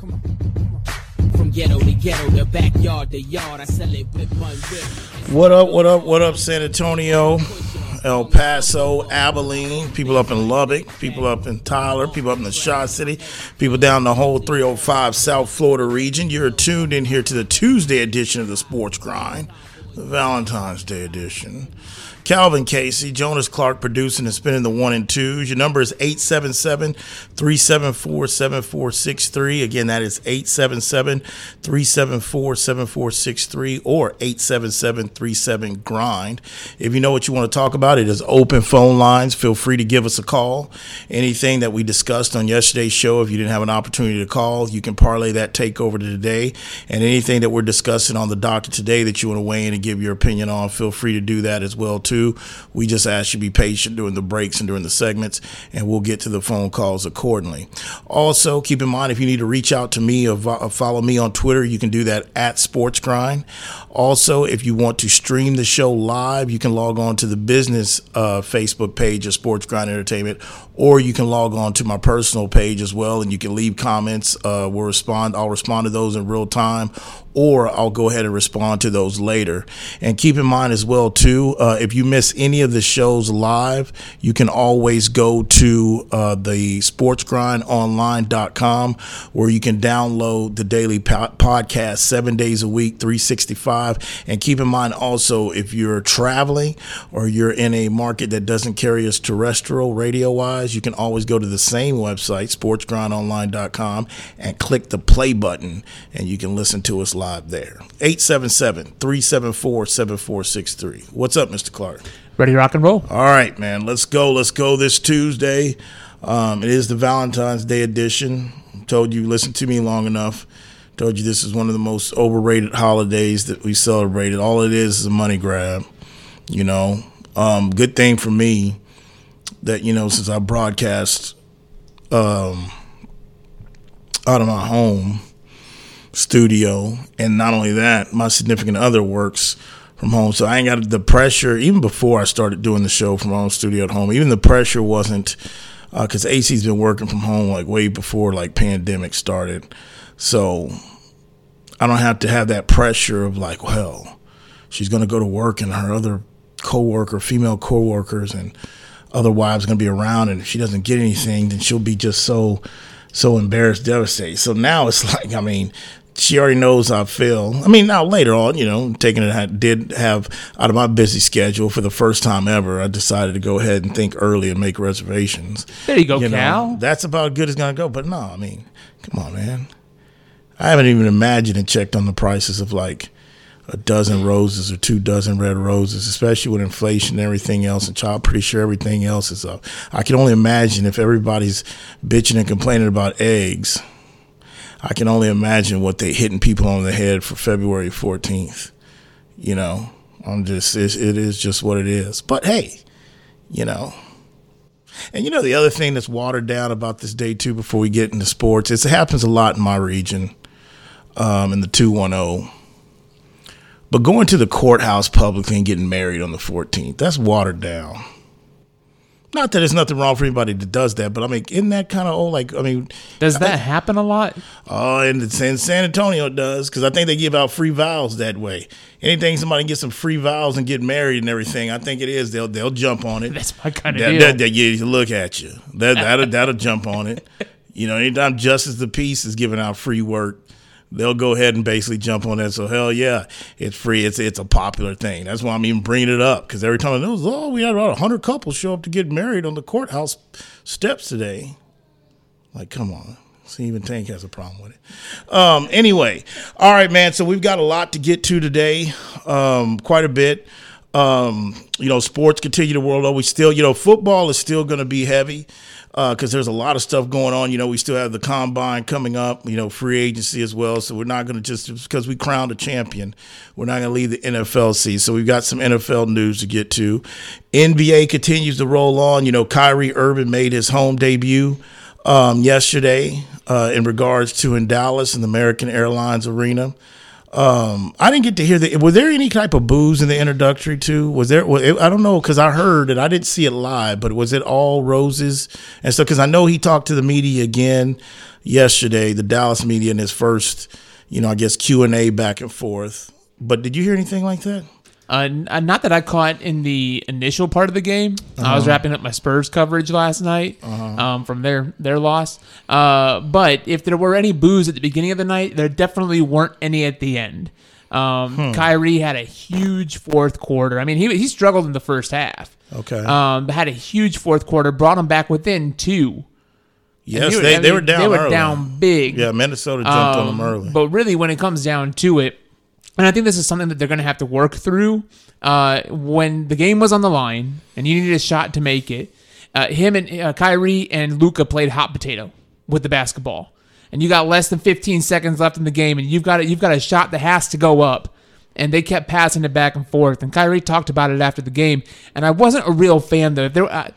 Come on. From ghetto to ghetto, the backyard to yard, I sell it with whip. What up, what up, what up, San Antonio, El Paso, Abilene, people up in Lubbock, people up in Tyler, people up in the Shaw City, people down the whole 305 South Florida region. You're tuned in here to the Tuesday edition of the Sports Grind, the Valentine's Day edition. Calvin Casey, Jonas Clark producing and spinning the one and twos. Your number is 877 374 7463. Again, that is 877 374 7463 or 877 37 Grind. If you know what you want to talk about, it is open phone lines. Feel free to give us a call. Anything that we discussed on yesterday's show, if you didn't have an opportunity to call, you can parlay that takeover to today. And anything that we're discussing on the docket today that you want to weigh in and give your opinion on, feel free to do that as well too. We just ask you be patient during the breaks and during the segments, and we'll get to the phone calls accordingly. Also, keep in mind if you need to reach out to me or follow me on Twitter, you can do that at Sports Grind. Also, if you want to stream the show live, you can log on to the business uh, Facebook page of Sports Grind Entertainment, or you can log on to my personal page as well, and you can leave comments. Uh, we'll respond. I'll respond to those in real time, or I'll go ahead and respond to those later. And keep in mind as well too, uh, if you miss any of the shows live, you can always go to uh, the sportsgrindonline.com where you can download the daily po- podcast seven days a week, 365. And keep in mind also, if you're traveling or you're in a market that doesn't carry us terrestrial radio wise, you can always go to the same website, sportsgrindonline.com, and click the play button and you can listen to us live there. 877 374 7463. What's up, Mr. Clark? Ready to rock and roll? All right, man. Let's go. Let's go this Tuesday. Um, it is the Valentine's Day edition. Told you, listen to me long enough. Told you this is one of the most overrated holidays that we celebrated. All it is is a money grab. You know, um, good thing for me that you know since I broadcast um, out of my home studio, and not only that, my significant other works from home, so I ain't got the pressure. Even before I started doing the show from home studio at home, even the pressure wasn't because uh, AC's been working from home like way before like pandemic started, so I don't have to have that pressure of like, well, she's gonna go to work and her other coworker, female coworkers, and other wives gonna be around, and if she doesn't get anything, then she'll be just so so embarrassed, devastated. So now it's like, I mean, she already knows how I feel. I mean, now later on, you know, taking it, I did have out of my busy schedule for the first time ever. I decided to go ahead and think early and make reservations. There you go, you Cal. Know, that's about as good as gonna go. But no, I mean, come on, man. I haven't even imagined and checked on the prices of like a dozen roses or two dozen red roses, especially with inflation and everything else. And I'm pretty sure everything else is up. I can only imagine if everybody's bitching and complaining about eggs I can only imagine what they hitting people on the head for February 14th. You know, I'm just, it, it is just what it is. But hey, you know, and you know, the other thing that's watered down about this day, too, before we get into sports, it happens a lot in my region, um, in the 210. But going to the courthouse publicly and getting married on the 14th, that's watered down. Not that there's nothing wrong for anybody that does that, but I mean, in that kind of old, like, I mean, does that happen a lot? Oh, uh, in San, Antonio does because I think they give out free vows that way. Anything somebody gets some free vows and get married and everything, I think it is they'll they'll jump on it. That's my kind of that, deal. That, that, yeah, look at you. That that'll that'll jump on it. You know, anytime Justice the Peace is giving out free work, they'll go ahead and basically jump on that. So hell yeah, it's free. It's it's a popular thing. That's why I'm even bringing it up because every time I know, oh, we had about hundred couples show up to get married on the courthouse steps today. Like, come on. See, even Tank has a problem with it. Um, anyway, all right, man. So we've got a lot to get to today. Um, quite a bit. Um, you know, sports continue to world over. We still, you know, football is still going to be heavy because uh, there's a lot of stuff going on. You know, we still have the combine coming up, you know, free agency as well. So we're not going to just, because we crowned a champion, we're not going to leave the NFL season. So we've got some NFL news to get to. NBA continues to roll on. You know, Kyrie Irving made his home debut um, yesterday uh, in regards to in Dallas in the American Airlines Arena. Um, I didn't get to hear the. Was there any type of booze in the introductory too? Was there? Was it, I don't know because I heard it. I didn't see it live, but was it all roses and stuff? Because I know he talked to the media again yesterday, the Dallas media in his first, you know, I guess Q and A back and forth. But did you hear anything like that? Uh, uh, not that I caught in the initial part of the game. I was wrapping up my Spurs coverage last night um, from their their loss. Uh, but if there were any boos at the beginning of the night, there definitely weren't any at the end. Um, Kyrie had a huge fourth quarter. I mean, he he struggled in the first half. Okay. Um, but had a huge fourth quarter, brought him back within two. yes, they, I they were down. They were early. down big. Yeah, Minnesota jumped on them Um, early. But really, when it comes down to it, and I think this is something that they're going to have to work through. Uh, when the game was on the line and you needed a shot to make it, uh, him and uh, Kyrie and Luka played hot potato with the basketball, and you got less than 15 seconds left in the game, and you've got a, you've got a shot that has to go up. And they kept passing it back and forth. And Kyrie talked about it after the game. And I wasn't a real fan though. There, uh,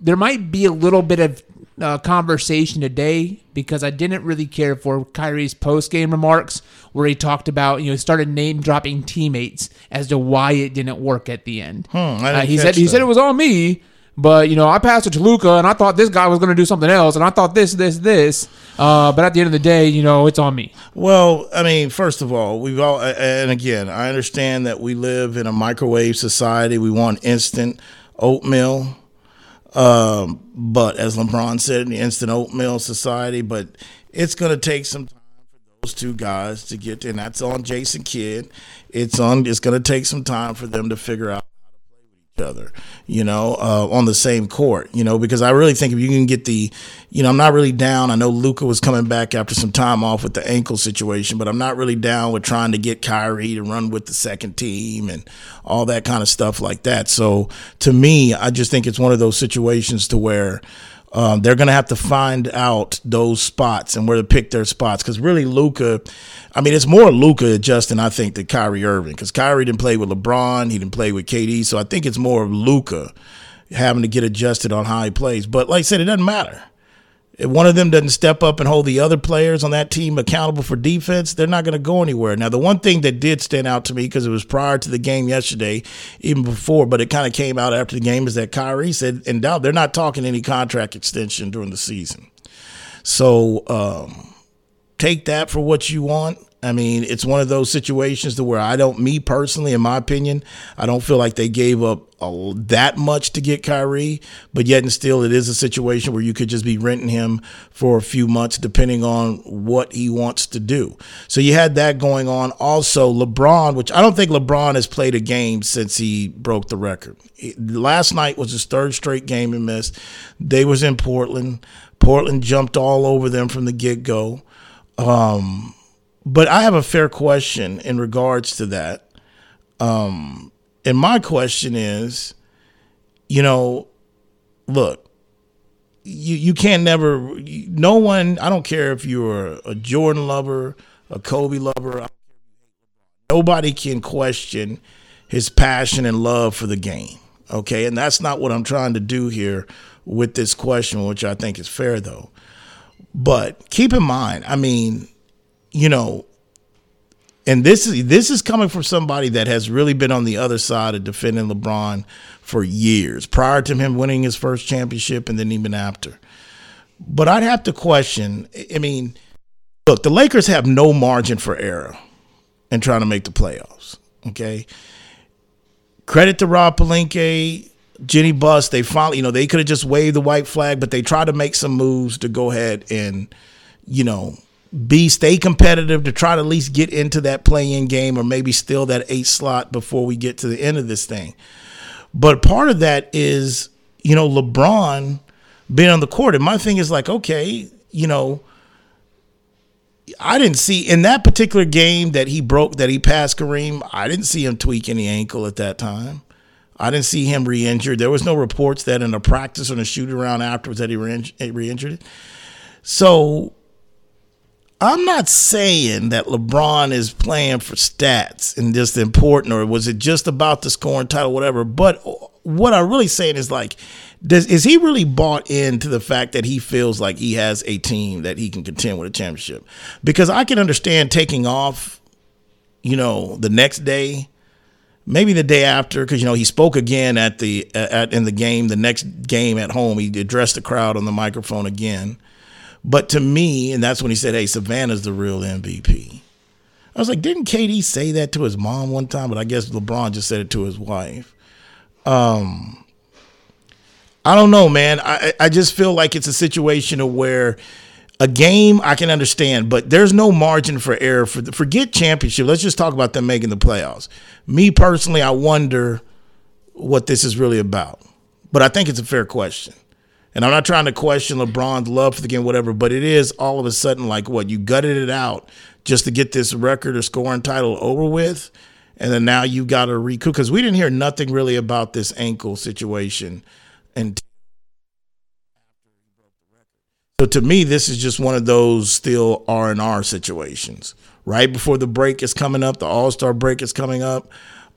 there might be a little bit of uh, conversation today because I didn't really care for Kyrie's post game remarks where he talked about you know started name dropping teammates as to why it didn't work at the end. Hmm, Uh, he said he said it was on me, but you know I passed it to Luka and I thought this guy was going to do something else and I thought this this this. Uh, but at the end of the day, you know it's on me. Well, I mean, first of all, we've all, and again, I understand that we live in a microwave society. We want instant oatmeal. Um, but as LeBron said, in the instant oatmeal society, but it's going to take some time for those two guys to get. And that's on Jason Kidd. It's on, it's going to take some time for them to figure out other, you know, uh, on the same court, you know, because I really think if you can get the, you know, I'm not really down. I know Luka was coming back after some time off with the ankle situation, but I'm not really down with trying to get Kyrie to run with the second team and all that kind of stuff like that. So to me, I just think it's one of those situations to where, um, they're going to have to find out those spots and where to pick their spots. Because really, Luka, I mean, it's more Luka adjusting, I think, than Kyrie Irving. Because Kyrie didn't play with LeBron, he didn't play with KD, so I think it's more of Luka having to get adjusted on how he plays. But like I said, it doesn't matter. If one of them doesn't step up and hold the other players on that team accountable for defense, they're not going to go anywhere. Now, the one thing that did stand out to me because it was prior to the game yesterday, even before, but it kind of came out after the game, is that Kyrie said, in doubt, they're not talking any contract extension during the season. So um, take that for what you want. I mean, it's one of those situations to where I don't, me personally, in my opinion, I don't feel like they gave up a, that much to get Kyrie, but yet and still, it is a situation where you could just be renting him for a few months, depending on what he wants to do. So you had that going on. Also, LeBron, which I don't think LeBron has played a game since he broke the record. Last night was his third straight game he missed. They was in Portland. Portland jumped all over them from the get go. Um, but I have a fair question in regards to that. Um, and my question is, you know, look, you you can't never. No one. I don't care if you're a Jordan lover, a Kobe lover. Nobody can question his passion and love for the game. Okay, and that's not what I'm trying to do here with this question, which I think is fair though. But keep in mind, I mean, you know, and this is this is coming from somebody that has really been on the other side of defending LeBron for years, prior to him winning his first championship and then even after. But I'd have to question, I mean, look, the Lakers have no margin for error in trying to make the playoffs. Okay. Credit to Rob Pelinka, Jeanie Buss. They finally, you know, they could have just waved the white flag, but they tried to make some moves to go ahead and, you know, be stay competitive to try to at least get into that play-in game or maybe steal that eight slot before we get to the end of this thing. But part of that is, you know, LeBron being on the court. And my thing is like, okay, you know, I didn't see in that particular game that he broke that he passed Kareem, I didn't see him tweak any ankle at that time. I didn't see him re-injured. There was no reports that in a practice or in a shoot around afterwards that he re-injured it. So I'm not saying that LeBron is playing for stats and just important, or was it just about the scoring title, whatever. But what I'm really saying is like, does is he really bought into the fact that he feels like he has a team that he can contend with a championship? Because I can understand taking off you know, the next day, maybe the day after, because you know he spoke again at the at in the game, the next game at home, he addressed the crowd on the microphone again. But to me, and that's when he said, "Hey, Savannah's the real MVP." I was like, didn't KD say that to his mom one time? But I guess LeBron just said it to his wife. Um, I don't know, man. I I just feel like it's a situation of where a game I can understand, but there's no margin for error. For forget championship. Let's just talk about them making the playoffs. Me personally, I wonder what this is really about. But I think it's a fair question. And I'm not trying to question LeBron's love for the game, whatever, but it is all of a sudden like what you gutted it out just to get this record or scoring title over with. And then now you got to recoup because we didn't hear nothing really about this ankle situation. And so to me, this is just one of those still R and R situations. Right before the break is coming up, the All Star break is coming up.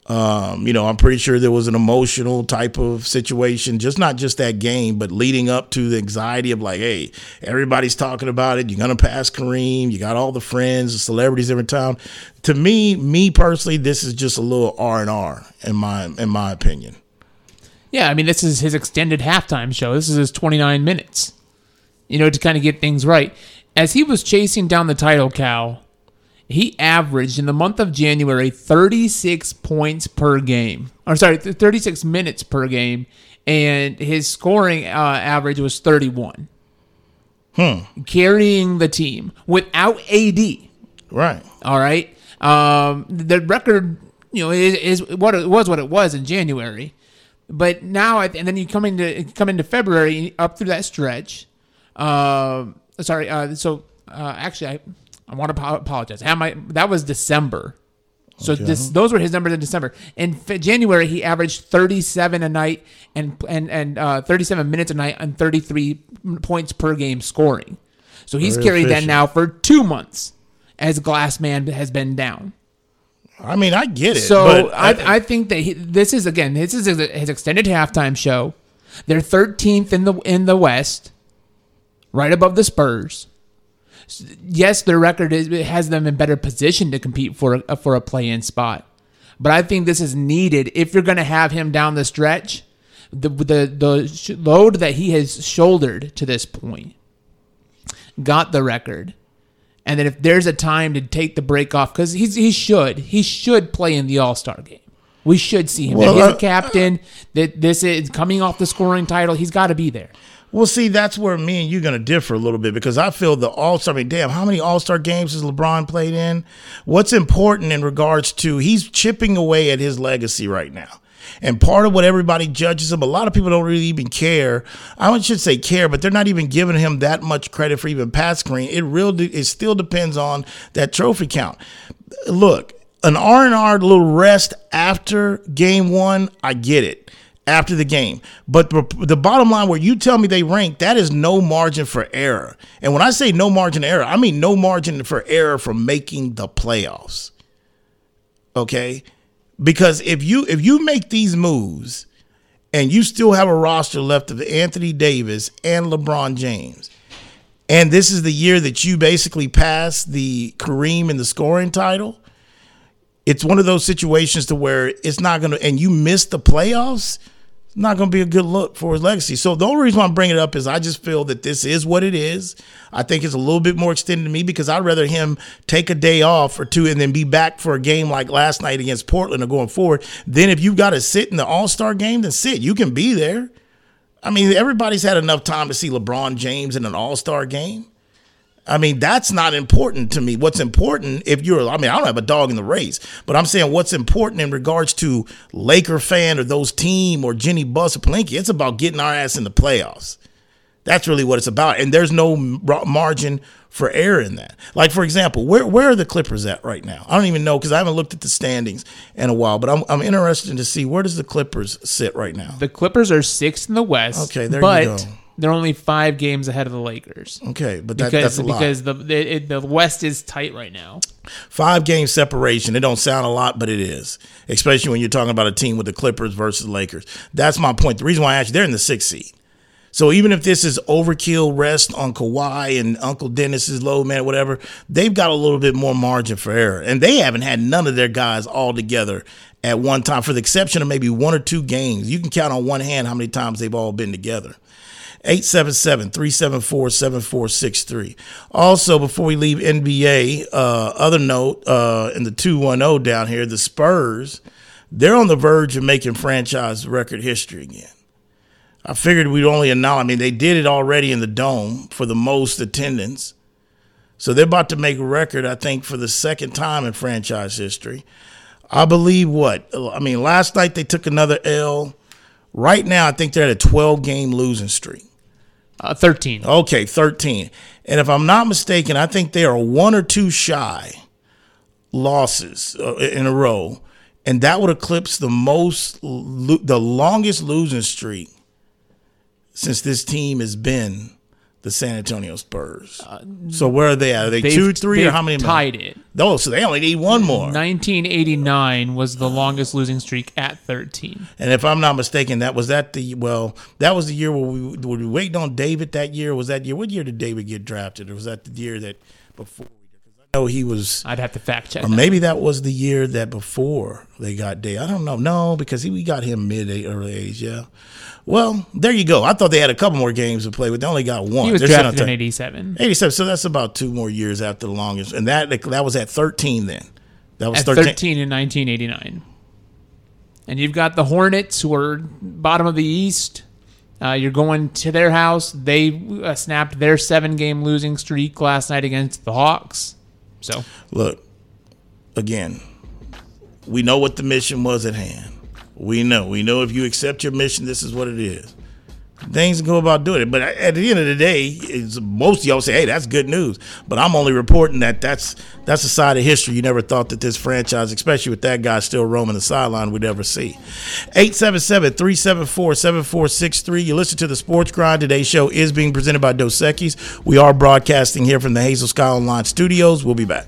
Um, you know, I'm pretty sure there was an emotional type of situation, just not just that game, but leading up to the anxiety of like, hey, everybody's talking about it. You're gonna pass Kareem. You got all the friends, the celebrities every town. To me, me personally, this is just a little R and R in my in my opinion. Yeah, I mean, this is his extended halftime show. This is his 29 minutes you know, to kind of get things right. As he was chasing down the title, Cal, he averaged in the month of January 36 points per game. Or sorry, 36 minutes per game, and his scoring uh, average was 31. Hmm. Carrying the team without AD. Right. All right. Um, the record, you know, is, is what it was what it was in January, but now and then you come into come into February up through that stretch uh, sorry. Uh, so uh, actually, I I want to apologize. I my that was December. So okay. this, those were his numbers in December. In January, he averaged 37 a night and and and uh, 37 minutes a night and 33 points per game scoring. So he's Very carried efficient. that now for two months as Glassman has been down. I mean, I get it. So I, I think that he, this is again this is his extended halftime show. They're 13th in the in the West right above the Spurs. Yes, their record is, has them in better position to compete for a, for a play-in spot, but I think this is needed if you're going to have him down the stretch. The, the the load that he has shouldered to this point got the record, and that if there's a time to take the break off, because he's he should he should play in the All Star game. We should see him. Well, he's a uh, captain. That this is coming off the scoring title. He's got to be there. Well, see, that's where me and you are going to differ a little bit because I feel the All Star. I mean, damn, how many All Star games has LeBron played in? What's important in regards to he's chipping away at his legacy right now. And part of what everybody judges him, a lot of people don't really even care. I should say care, but they're not even giving him that much credit for even pass screen. It real it still depends on that trophy count. Look, an R and R little rest after game one, I get it after the game. But the bottom line, where you tell me they rank, that is no margin for error. And when I say no margin error, I mean no margin for error from making the playoffs. Okay, because if you if you make these moves and you still have a roster left of Anthony Davis and LeBron James. And this is the year that you basically pass the Kareem in the scoring title. It's one of those situations to where it's not going to, and you miss the playoffs not going to be a good look for his legacy. So the only reason I'm bringing it up is I just feel that this is what it is. I think it's a little bit more extended to me because I'd rather him take a day off or two and then be back for a game like last night against Portland or going forward. Then if you've got to sit in the All Star game, then sit. You can be there. I mean, everybody's had enough time to see LeBron James in an All Star game. I mean, that's not important to me. What's important if you're, I mean, I don't have a dog in the race, but I'm saying what's important in regards to Laker fan or those team or Jeanie Buss or Pelinka, it's about getting our ass in the playoffs. That's really what it's about. And there's no margin for error in that. Like, for example, where, where are the Clippers at right now? I don't even know because I haven't looked at the standings in a while, but I'm, I'm interested to see where does the Clippers sit right now? The Clippers are sixth in the West. Okay, there but you go they're only five games ahead of the Lakers. Okay, but that, because, that's a lot. Because the it, the West is tight right now. Five game separation. It don't sound a lot, but it is. Especially when you're talking about a team with the Clippers versus the Lakers. That's my point. The reason why I asked you, they're in the sixth seed. So even if this is overkill rest on Kawhi and Uncle Dennis's low man, whatever, they've got a little bit more margin for error. And they haven't had none of their guys all together at one time, for the exception of maybe one or two games. You can count on one hand how many times they've all been together. 877-374-7463. Also, before we leave NBA, uh, other note uh, in the 210 down here, the Spurs, they're on the verge of making franchise record history again. I figured we'd only acknowledge. I mean, they did it already in the dome for the most attendance. So they're about to make a record, I think, for the second time in franchise history. I believe what? I mean, last night they took another L. Right now, I think they're at a 12 game losing streak. Uh, 13. Okay, 13. And if I'm not mistaken, I think they are one or two shy losses uh, in a row. And that would eclipse the most, the longest losing streak since this team has been the San Antonio Spurs. Uh, so where are they at? Are they two, three, or how many? Tied more? it. Oh, so they only need one more. 1989 was the longest losing streak at 13. And if I'm not mistaken, that was that the well, that was the year where we were we waiting on David. That year was that year. What year did David get drafted? Or was that the year that before? Know he was. I'd have to fact check. Or maybe that was the year that before they got David. I don't know. No, because he, we got him mid early age. Yeah. Well, there you go. I thought they had a couple more games to play, but they only got one. He was They're drafted in '87. '87. So that's about two more years after the longest, and that that was at 13 then. That was at 13. 13 in 1989. And you've got the Hornets, who are bottom of the East. Uh, you're going to their house. They uh, snapped their seven-game losing streak last night against the Hawks. So look, again, we know what the mission was at hand. We know. We know if you accept your mission, this is what it is. Things go about doing it, but at the end of the day, most of y'all say, "Hey, that's good news." But I'm only reporting that that's that's a side of history you never thought that this franchise, especially with that guy still roaming the sideline, would ever see. 877-374-7463. You listen to the Sports Grind. Today's show is being presented by Dos Equis. We are broadcasting here from the Hazel Sky Online Studios. We'll be back.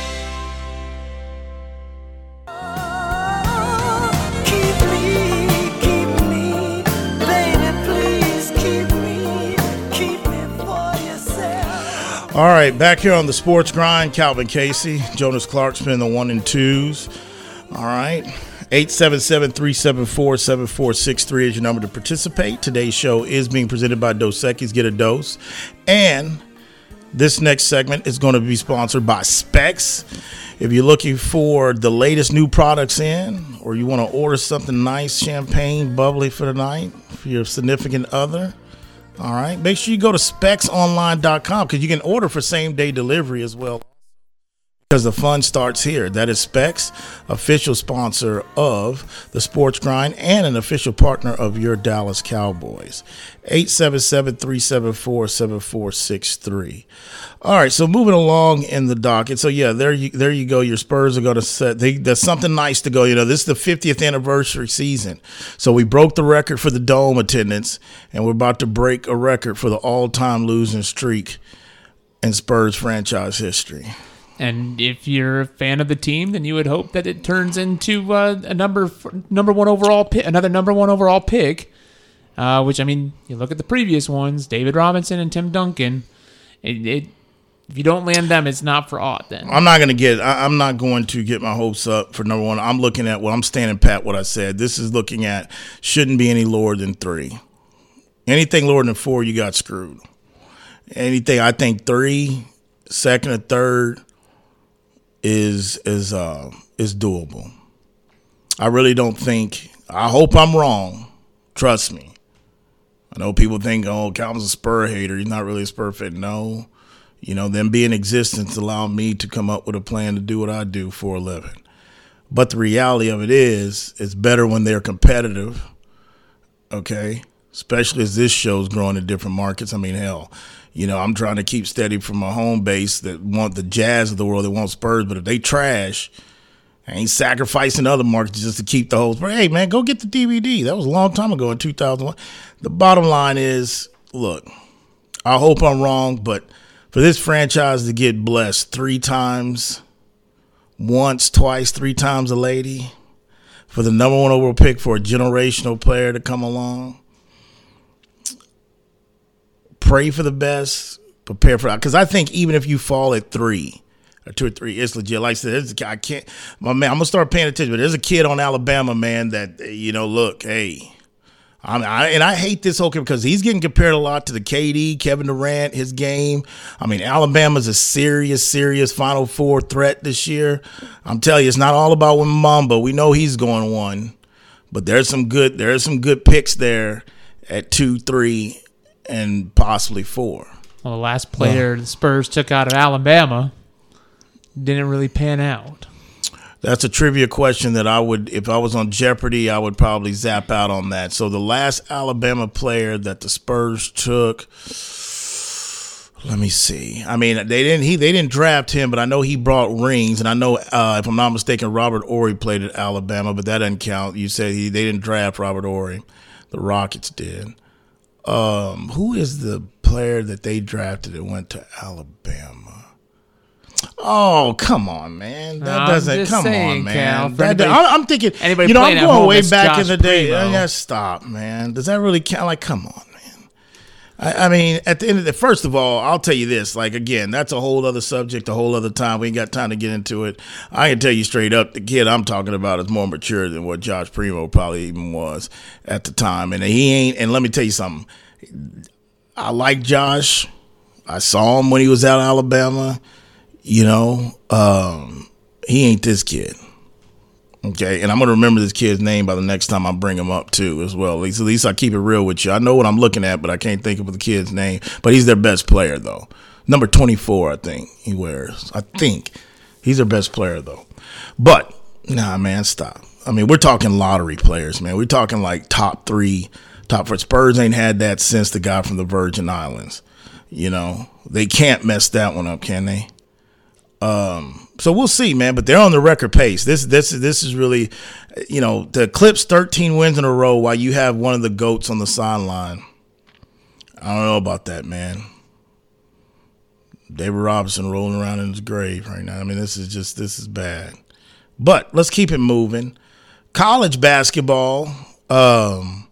All right, back here on the Sports Grind, Calvin Casey, Jonas Clarkson, the one and twos. All right. 877-374-7463 is your number to participate. Today's show is being presented by Dos Equis. Get a dose. And this next segment is going to be sponsored by Specs. If you're looking for the latest new products in, or you want to order something nice, champagne, bubbly for the night, for your significant other, all right. Make sure you go to specsonline.com because you can order for same day delivery as well. Because the fun starts here. That is Specs, official sponsor of the Sports Grind and an official partner of your Dallas Cowboys. 877-374-7463. All right, so moving along in the docket. So yeah, there you there you go. Your Spurs are going to set. They, there's something nice to go. You know, this is the 50th anniversary season, so we broke the record for the dome attendance, and we're about to break a record for the all-time losing streak in Spurs franchise history. And if you're a fan of the team, then you would hope that it turns into uh, a number number one overall pick, another number one overall pick. Uh, which I mean, you look at the previous ones, David Robinson and Tim Duncan. It, it if you don't land them, it's not for aught. Then I'm not going to get. I, I'm not going to get my hopes up for number one. I'm looking at what I'm standing pat. What I said. This is looking at shouldn't be any lower than three. Anything lower than four, you got screwed. Anything I think three, second or third is is uh is doable. I really don't think. I hope I'm wrong. Trust me. I know people think, oh, Calvin's a Spur hater. He's not really a Spur fan. No. You know, them being in existence allowed me to come up with a plan to do what I do for a living. But the reality of it is, it's better when they're competitive. Okay. Especially as this show's growing in different markets. I mean, hell, you know, I'm trying to keep steady from my home base that want the Jazz of the world, that want Spurs, but if they trash, I ain't sacrificing other markets just to keep the whole. But hey, man, go get the DVD. That was a long time ago in 2001. The bottom line is, look, I hope I'm wrong, but for this franchise to get blessed three times, once, twice, three times a lady, for the number one overall pick for a generational player to come along, pray for the best, prepare for that. Because I think even if you fall at three or two or three, it's legit. Like I said, I can't, my man, I'm gonna start paying attention. But there's a kid on Alabama, man, that you know, look, hey. I, and I hate this whole because he's getting compared a lot to the KD, Kevin Durant, his game. I mean, Alabama's a serious, serious Final Four threat this year. I'm telling you, it's not all about Mamba. We know he's going one, but there's some good there's some good picks there at two, three, and possibly four. Well, the last player the Spurs took out of Alabama didn't really pan out. That's a trivia question that I would, if I was on Jeopardy, I would probably zap out on that. So the last Alabama player that the Spurs took, let me see. I mean, they didn't he they didn't draft him, but I know he brought rings, and I know uh, if I'm not mistaken, Robert Horry played at Alabama, but that doesn't count. You said he they didn't draft Robert Horry, the Rockets did. Um, who is the player that they drafted that went to Alabama? Oh, come on, man. That doesn't come saying, on, man. Cal, That- anybody- I'm, I'm thinking, anybody you know, I'm going way back Josh in the day. Primo. Yeah, stop, man. Does that really count? Like, come on. I, I mean, at the end of the first of all, I'll tell you this. Like, again, that's a whole other subject, a whole other time. We ain't got time to get into it. I can tell you straight up, the kid I'm talking about is more mature than what Josh Primo probably even was at the time, and he ain't. And let me tell you something. I like Josh. I saw him when he was out of Alabama. You know, um, he ain't this kid. Okay, and I'm gonna remember this kid's name by the next time I bring him up too, as well. At least, at least I keep it real with you. I know what I'm looking at, but I can't think of the kid's name. But he's their best player though. Number 24, I think he wears. I think he's their best player though. But nah, man, stop. I mean, we're talking lottery players, man. We're talking like top three, top four. Spurs ain't had that since the guy from the Virgin Islands. You know, they can't mess that one up, can they? Um, so we'll see, man. But they're on the record pace. This this this is really, you know, the Clips 13 wins in a row while you have one of the goats on the sideline. I don't know about that, man. David Robinson rolling around in his grave right now. I mean, this is just this is bad. But let's keep it moving. College basketball. Um,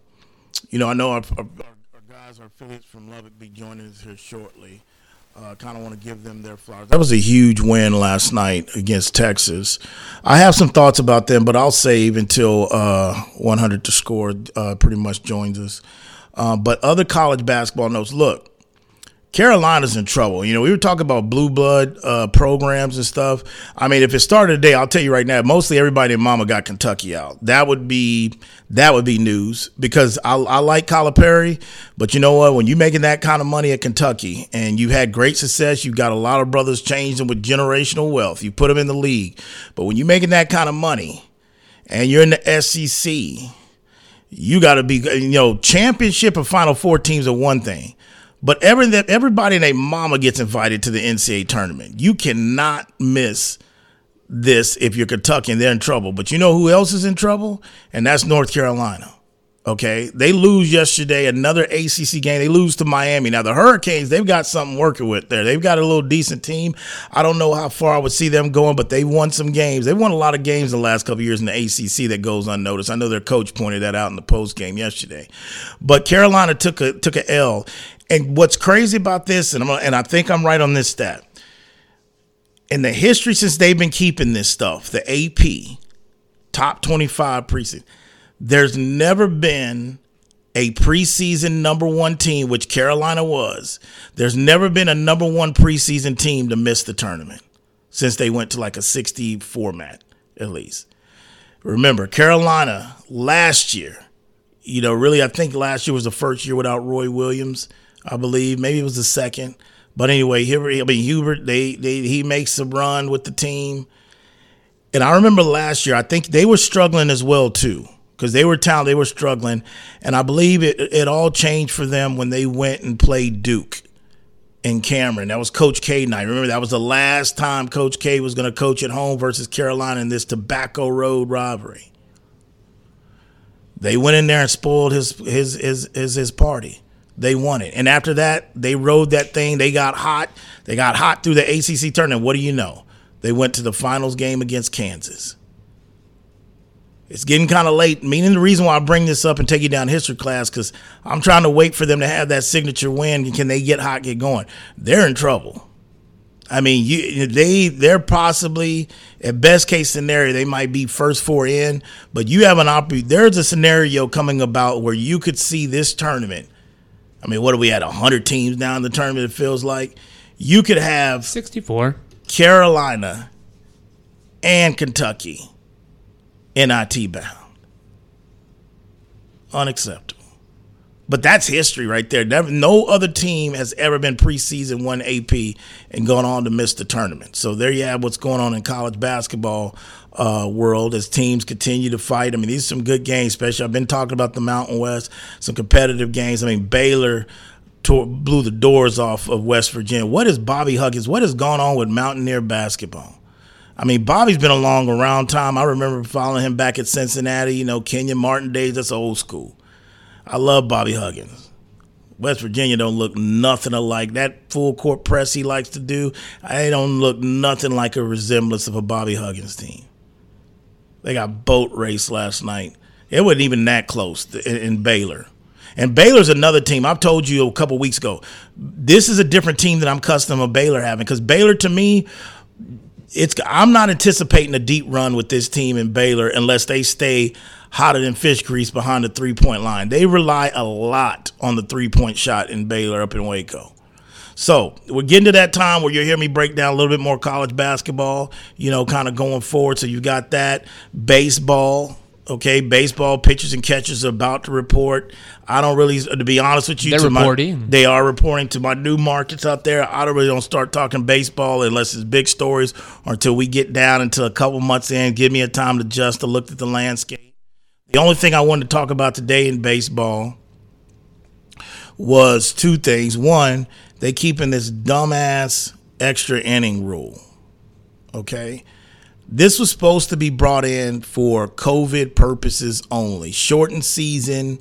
you know, I know our, our, our guys, our affiliates from Lubbock, be joining us here shortly. Uh, kind of want to give them their flowers. That was a huge win last night against Texas. I have some thoughts about them, but I'll save until uh, 100 to score uh, pretty much joins us. Uh, but other college basketball notes. Look, Carolina's in trouble. You know, we were talking about blue blood uh, programs and stuff. I mean, if it started today, I'll tell you right now, mostly everybody in Mama got Kentucky out. That would be that would be news because I, I like Calipari, but you know what? When you're making that kind of money at Kentucky and you've had great success, you've got a lot of brothers changing with generational wealth. You put them in the league, but when you're making that kind of money and you're in the SEC, you got to be you know championship and Final Four teams are one thing but every, everybody and their mama gets invited to the NCAA tournament. You cannot miss this if you're Kentucky and they're in trouble. But you know who else is in trouble? And that's North Carolina. Okay. They lose yesterday, another ACC game. They lose to Miami. Now, the Hurricanes, they've got something working with there. They've got a little decent team. I don't know how far I would see them going, but they won some games. They won a lot of games the last couple years in the ACC that goes unnoticed. I know their coach pointed that out in the post game yesterday. But Carolina took a took a L. And what's crazy about this, and, I'm, and I think I'm right on this stat, in the history since they've been keeping this stuff, the AP top 25 preseason, there's never been a preseason number one team, which Carolina was. There's never been a number one preseason team to miss the tournament since they went to like a 60 format, at least. Remember, Carolina last year, you know, really, I think last year was the first year without Roy Williams. I believe. Maybe it was the second. But anyway, Hubert, I mean Hubert, they, they he makes a run with the team. And I remember last year, I think they were struggling as well too, because they were talented, they were struggling, and I believe it it all changed for them when they went and played Duke in Cameron. That was Coach K night. Remember that was the last time Coach K was going to coach at home versus Carolina in this Tobacco Road rivalry. They went in there and spoiled his his his his, his party they won it. And after that, they rode that thing. They got hot. They got hot through the ACC tournament. What do you know? They went to the finals game against Kansas. It's getting kind of late. Meaning the reason why I bring this up and take you down history class because I'm trying to wait for them to have that signature win. Can they get hot, get going? They're in trouble. I mean, you they they're possibly at best case scenario they might be first four in, but you have an opportunity. There's a scenario coming about where you could see this tournament I mean, what are we at? 100 teams now in the tournament, it feels like. You could have 64. Carolina and Kentucky NIT bound. Unacceptable. But that's history right there. Never, no other team has ever been preseason one AP and gone on to miss the tournament. So there you have what's going on in college basketball uh, world as teams continue to fight. I mean, these are some good games, especially I've been talking about the Mountain West, some competitive games. I mean, Baylor tore, blew the doors off of West Virginia. What is Bobby Huggins? What has gone on with Mountaineer basketball? I mean, Bobby's been a long around time. I remember following him back at Cincinnati, you know, Kenyon Martin days. That's old school. I love Bobby Huggins. West Virginia don't look nothing alike. That full court press he likes to do, I don't look nothing like a resemblance of a Bobby Huggins team. They got boat race last night. It wasn't even that close in, in Baylor. And Baylor's another team. I've told you a couple weeks ago. This is a different team that I'm accustomed of Baylor having because Baylor to me, it's I'm not anticipating a deep run with this team in Baylor unless they stay hotter than fish grease behind the three point line. They rely a lot on the three point shot in Baylor up in Waco. So we're getting to that time where you'll hear me break down a little bit more college basketball, you know, kind of going forward. So you got that baseball. Okay, baseball pitchers and catchers are about to report. I don't really, to be honest with you, they're reporting. My, they are reporting to my new markets out there. I don't really don't start talking baseball unless it's big stories or until we get down into a couple months in. Give me a time to adjust to look at the landscape. The only thing I wanted to talk about today in baseball was two things. One, they keeping this dumbass extra inning rule. Okay. This was supposed to be brought in for COVID purposes only. Shortened season.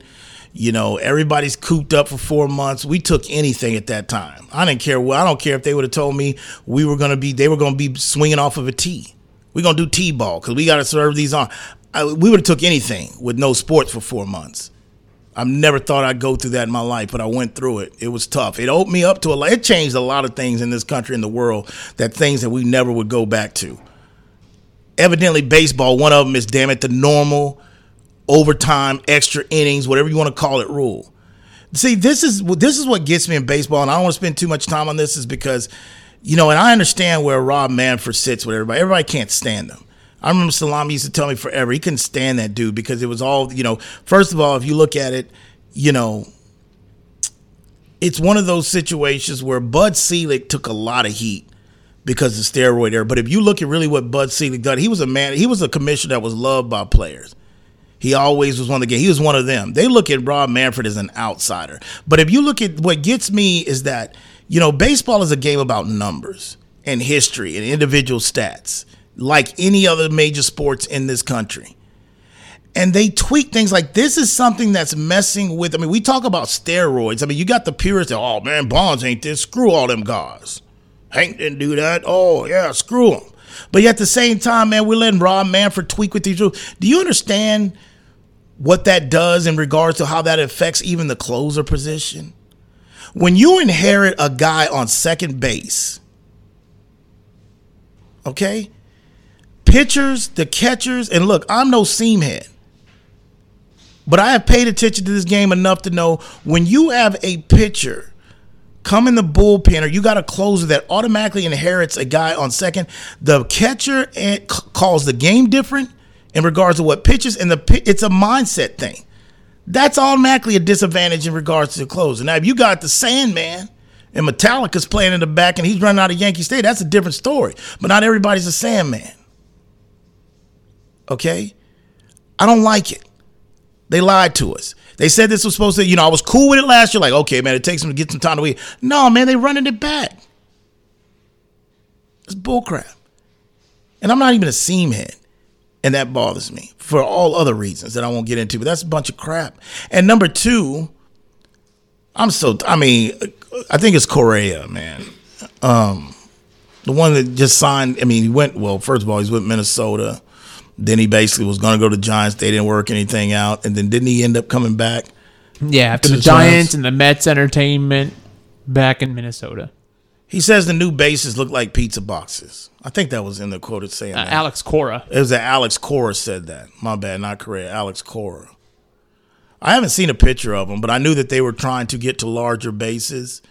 You know, everybody's cooped up for four months. We took anything at that time. I didn't care. Well, I don't care if they would have told me we were going to be, they were going to be swinging off of a tee. We're going to do T ball because we got to serve these on. I, we would have took anything with no sports for four months. I've never thought I'd go through that in my life, but I went through it. It was tough. It opened me up to a lot. It changed a lot of things in this country and the world that things that we never would go back to. Evidently, baseball, one of them is, damn it, the normal overtime, extra innings, whatever you want to call it, rule. See, this is this is what gets me in baseball, and I don't want to spend too much time on this, is because, you know, and I understand where Rob Manfred sits with everybody. Everybody can't stand them. I remember Salami used to tell me forever he couldn't stand that dude because it was all, you know. First of all, if you look at it, you know, it's one of those situations where Bud Selig took a lot of heat because of steroid era. But if you look at really what Bud Selig done, he was a man. He was a commissioner that was loved by players. He always was one of the game. He was one of them. They look at Rob Manfred as an outsider. But if you look at what gets me is that, you know, baseball is a game about numbers and history and individual stats, like any other major sports in this country. And they tweak things like this is something that's messing with. I mean, we talk about steroids. I mean, you got the purists oh man, Bonds ain't this. Screw all them guys. Hank didn't do that. Oh yeah, screw him. But at the same time, man, we're letting Rob Manfred tweak with these rules. Do you understand what that does in regards to how that affects even the closer position. When you inherit a guy on second base, okay, pitchers, the catchers, and look, I'm no seam head, but I have paid attention to this game enough to know when you have a pitcher come in the bullpen or you got a closer that automatically inherits a guy on second, the catcher eh, calls the game different in regards to what pitches and the it's a mindset thing. That's automatically a disadvantage in regards to the closer. Now, if you got the Sandman and Metallica's playing in the back and he's running out of Yankee State, that's a different story. But not everybody's a Sandman. Okay? I don't like it. They lied to us. They said this was supposed to, you know, I was cool with it last year. Like, okay, man, it takes them to get some time to wait. No, man, they're running it back. It's bullcrap. And I'm not even a seam head. And that bothers me for all other reasons that I won't get into, but that's a bunch of crap. And number two, I'm so, I mean, I think it's Correa, man. Um, the one that just signed, I mean, he went, well, first of all, he's with Minnesota. Then he basically was going to go to the Giants. They didn't work anything out. And then didn't he end up coming back? Yeah, after the, the Giants, Giants and the Mets entertainment back in Minnesota. He says the new bases look like pizza boxes. I think that was in the quote it's saying uh, Alex Cora. It was that Alex Cora said that. My bad, not Correa. Alex Cora. I haven't seen a picture of them, but I knew that they were trying to get to larger bases.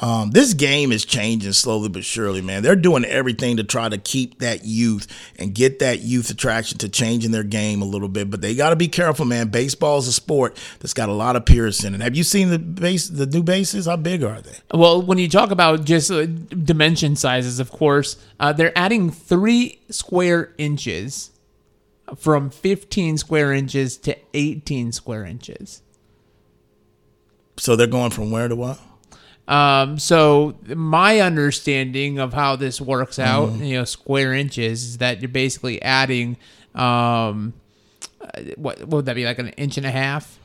Um, this game is changing slowly but surely, man. They're doing everything to try to keep that youth and get that youth attraction to changing their game a little bit. But they got to be careful, man. Baseball is a sport that's got a lot of purists in it. Have you seen the base, the new bases? How big are they? Well, when you talk about just uh, dimension sizes, of course, uh, they're adding three square inches from 15 square inches to 18 square inches. So they're going from where to what? Um, so my understanding of how this works out, mm. you know, square inches, is that you're basically adding, um, uh, what, what would that be like an inch and a half?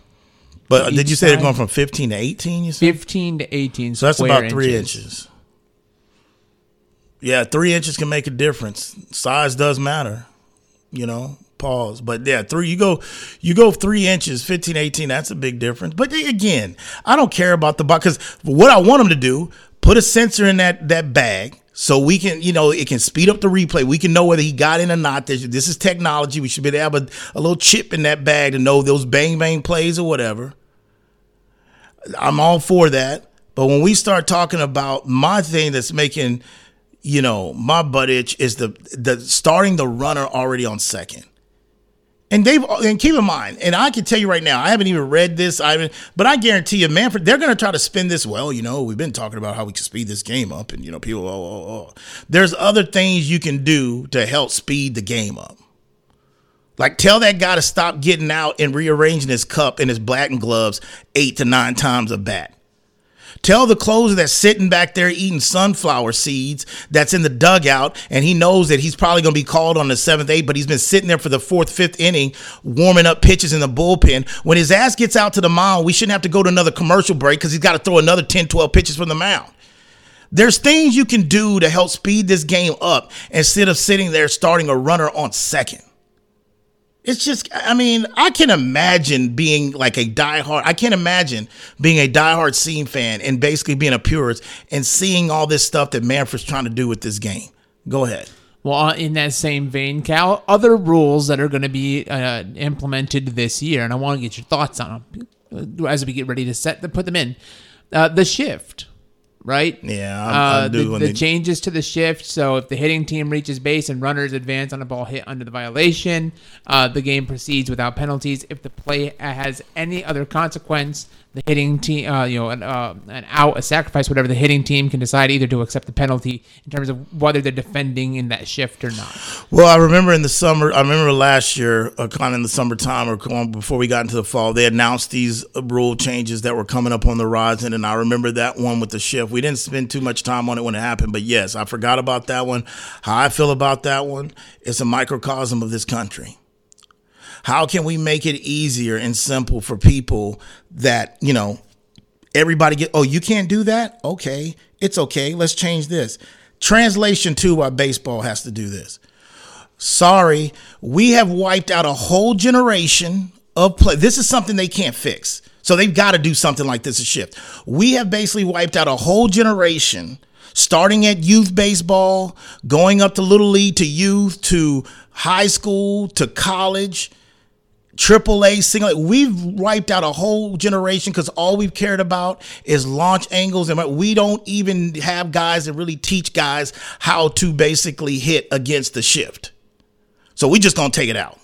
But did you say side? they're going from 15 to 18? You said 15 to 18. So that's about three inches. inches. Yeah, three inches can make a difference. Size does matter, you know. Pause. But yeah, three you go you go three inches, 15, 18, that's a big difference. But again, I don't care about the box because what I want them to do, put a sensor in that that bag so we can, you know, it can speed up the replay. We can know whether he got in or not. This, this is technology. We should be able to have a, a little chip in that bag to know those bang bang plays or whatever. I'm all for that. But when we start talking about my thing that's making, you know, my butt itch is the the starting the runner already on second. And they've and keep in mind, and I can tell you right now, I haven't even read this, I haven't, but I guarantee you, Manfred, they're going to try to spin this. Well, you know, we've been talking about how we can speed this game up, and you know, people, oh, oh, oh. There's other things you can do to help speed the game up. Like tell that guy to stop getting out and rearranging his cup and his black and gloves eight to nine times a bat. Tell the closer that's sitting back there eating sunflower seeds that's in the dugout, and he knows that he's probably going to be called on the seventh, eighth, but he's been sitting there for the fourth, fifth inning, warming up pitches in the bullpen. When his ass gets out to the mound, we shouldn't have to go to another commercial break because he's got to throw another 10, 12 pitches from the mound. There's things you can do to help speed this game up instead of sitting there starting a runner on second. It's just, I mean, I can imagine being like a diehard. I can't imagine being a diehard scene fan and basically being a purist and seeing all this stuff that Manfred's trying to do with this game. Go ahead. Well, uh, in that same vein, Cal, other rules that are going to be uh, implemented this year, and I want to get your thoughts on them. as we get ready to set the put them in. Uh, the shift, right? Yeah, I'm- uh, the, doing the the- changes to the shift. So if the hitting team reaches base and runners advance on a ball hit under the violation, uh, the game proceeds without penalties. If the play has any other consequence, the hitting team, uh, you know, an, uh, an out, a sacrifice, whatever, the hitting team can decide either to accept the penalty in terms of whether they're defending in that shift or not. Well, I remember in the summer, I remember last year, uh, kind of in the summertime or before we got into the fall, they announced these uh, rule changes that were coming up on the horizon. And I remember that one with the shift. We didn't spend too much time on it when it happened, but yes, I forgot about that one. How I feel about that one, it's a microcosm of this country. How can we make it easier and simple for people that, you know, everybody get, oh, you can't do that? Okay, it's okay. Let's change this. Translation to why baseball has to do this. Sorry, we have wiped out a whole generation of play. This is something they can't fix. So they've got to do something like this a shift. We have basically wiped out a whole generation, starting at youth baseball, going up to little league to youth to high school to college triple A, single. We've wiped out a whole generation because all we've cared about is launch angles, and we don't even have guys that really teach guys how to basically hit against the shift. So we just gonna take it out.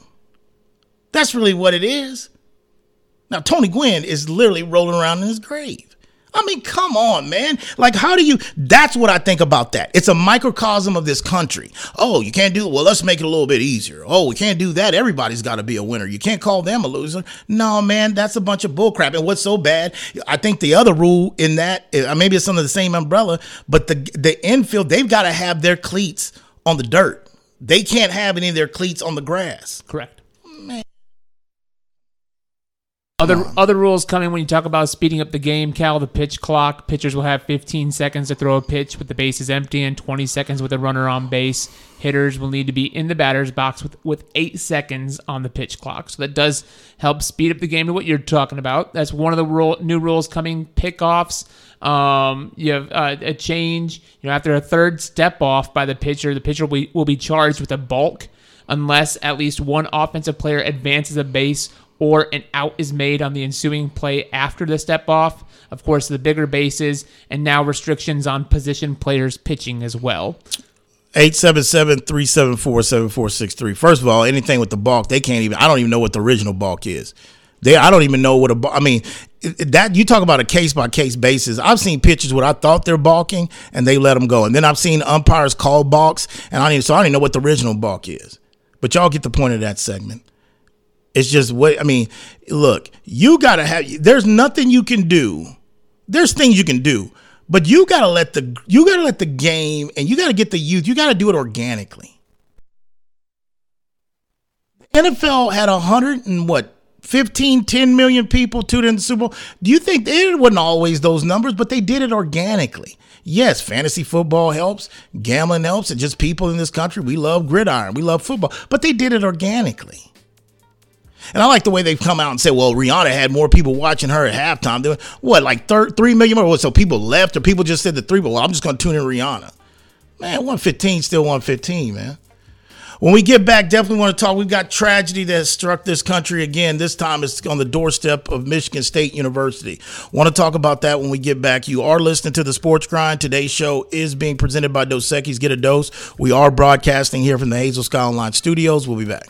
That's really what it is. Now Tony Gwynn is literally rolling around in his grave. I mean, come on, man. Like, how do you? That's what I think about that. It's a microcosm of this country. Oh, you can't do it. Well, let's make it a little bit easier. Oh, we can't do that. Everybody's got to be a winner. You can't call them a loser. No, man, that's a bunch of bullcrap. And what's so bad? I think the other rule in that, uh, maybe it's under the same umbrella, but the the infield they've got to have their cleats on the dirt. They can't have any of their cleats on the grass. Correct. Other other rules coming when you talk about speeding up the game, Cal, the pitch clock. Pitchers will have 15 seconds to throw a pitch with the bases empty and 20 seconds with a runner on base. Hitters will need to be in the batter's box with, with eight seconds on the pitch clock. So that does help speed up the game to what you're talking about. That's one of the rule, new rules coming. Pickoffs. Um, you have uh, a change. You know, after a third step off by the pitcher, the pitcher will be, will be charged with a balk unless at least one offensive player advances a base or an out is made on the ensuing play after the step off. Of course, the bigger bases, and now restrictions on position players pitching as well. 877-374-7463. First of all, anything with the balk, they can't even I don't even know what the original balk is. They I don't even know what a I mean that you talk about a case by case basis. I've seen pitches where I thought they're balking and they let them go. And then I've seen umpires call balks and I don't even so I don't even know what the original balk is. But y'all get the point of that segment. It's just what I mean. Look, you gotta have. There's nothing you can do. There's things you can do, but you gotta let the you gotta let the game and you gotta get the youth. You gotta do it organically. NFL had a hundred and what 15, 10 million people tuned in the Super Bowl. Do you think it wasn't always those numbers, but they did it organically? Yes, fantasy football helps, gambling helps, and just people in this country, we love gridiron, we love football, but they did it organically. And I like the way they've come out and said, well, Rihanna had more people watching her at halftime. Were, what, like thir- 3 million more? What, so people left or people just said the three, but well, I'm just going to tune in Rihanna. Man, 115 still 115, man. When we get back, definitely want to talk. We've got tragedy that has struck this country again. This time it's on the doorstep of Michigan State University. Want to talk about that when we get back. You are listening to the Sports Grind. Today's show is being presented by Dos. Get a dose. We are broadcasting here from the Hazel Sky Online studios. We'll be back.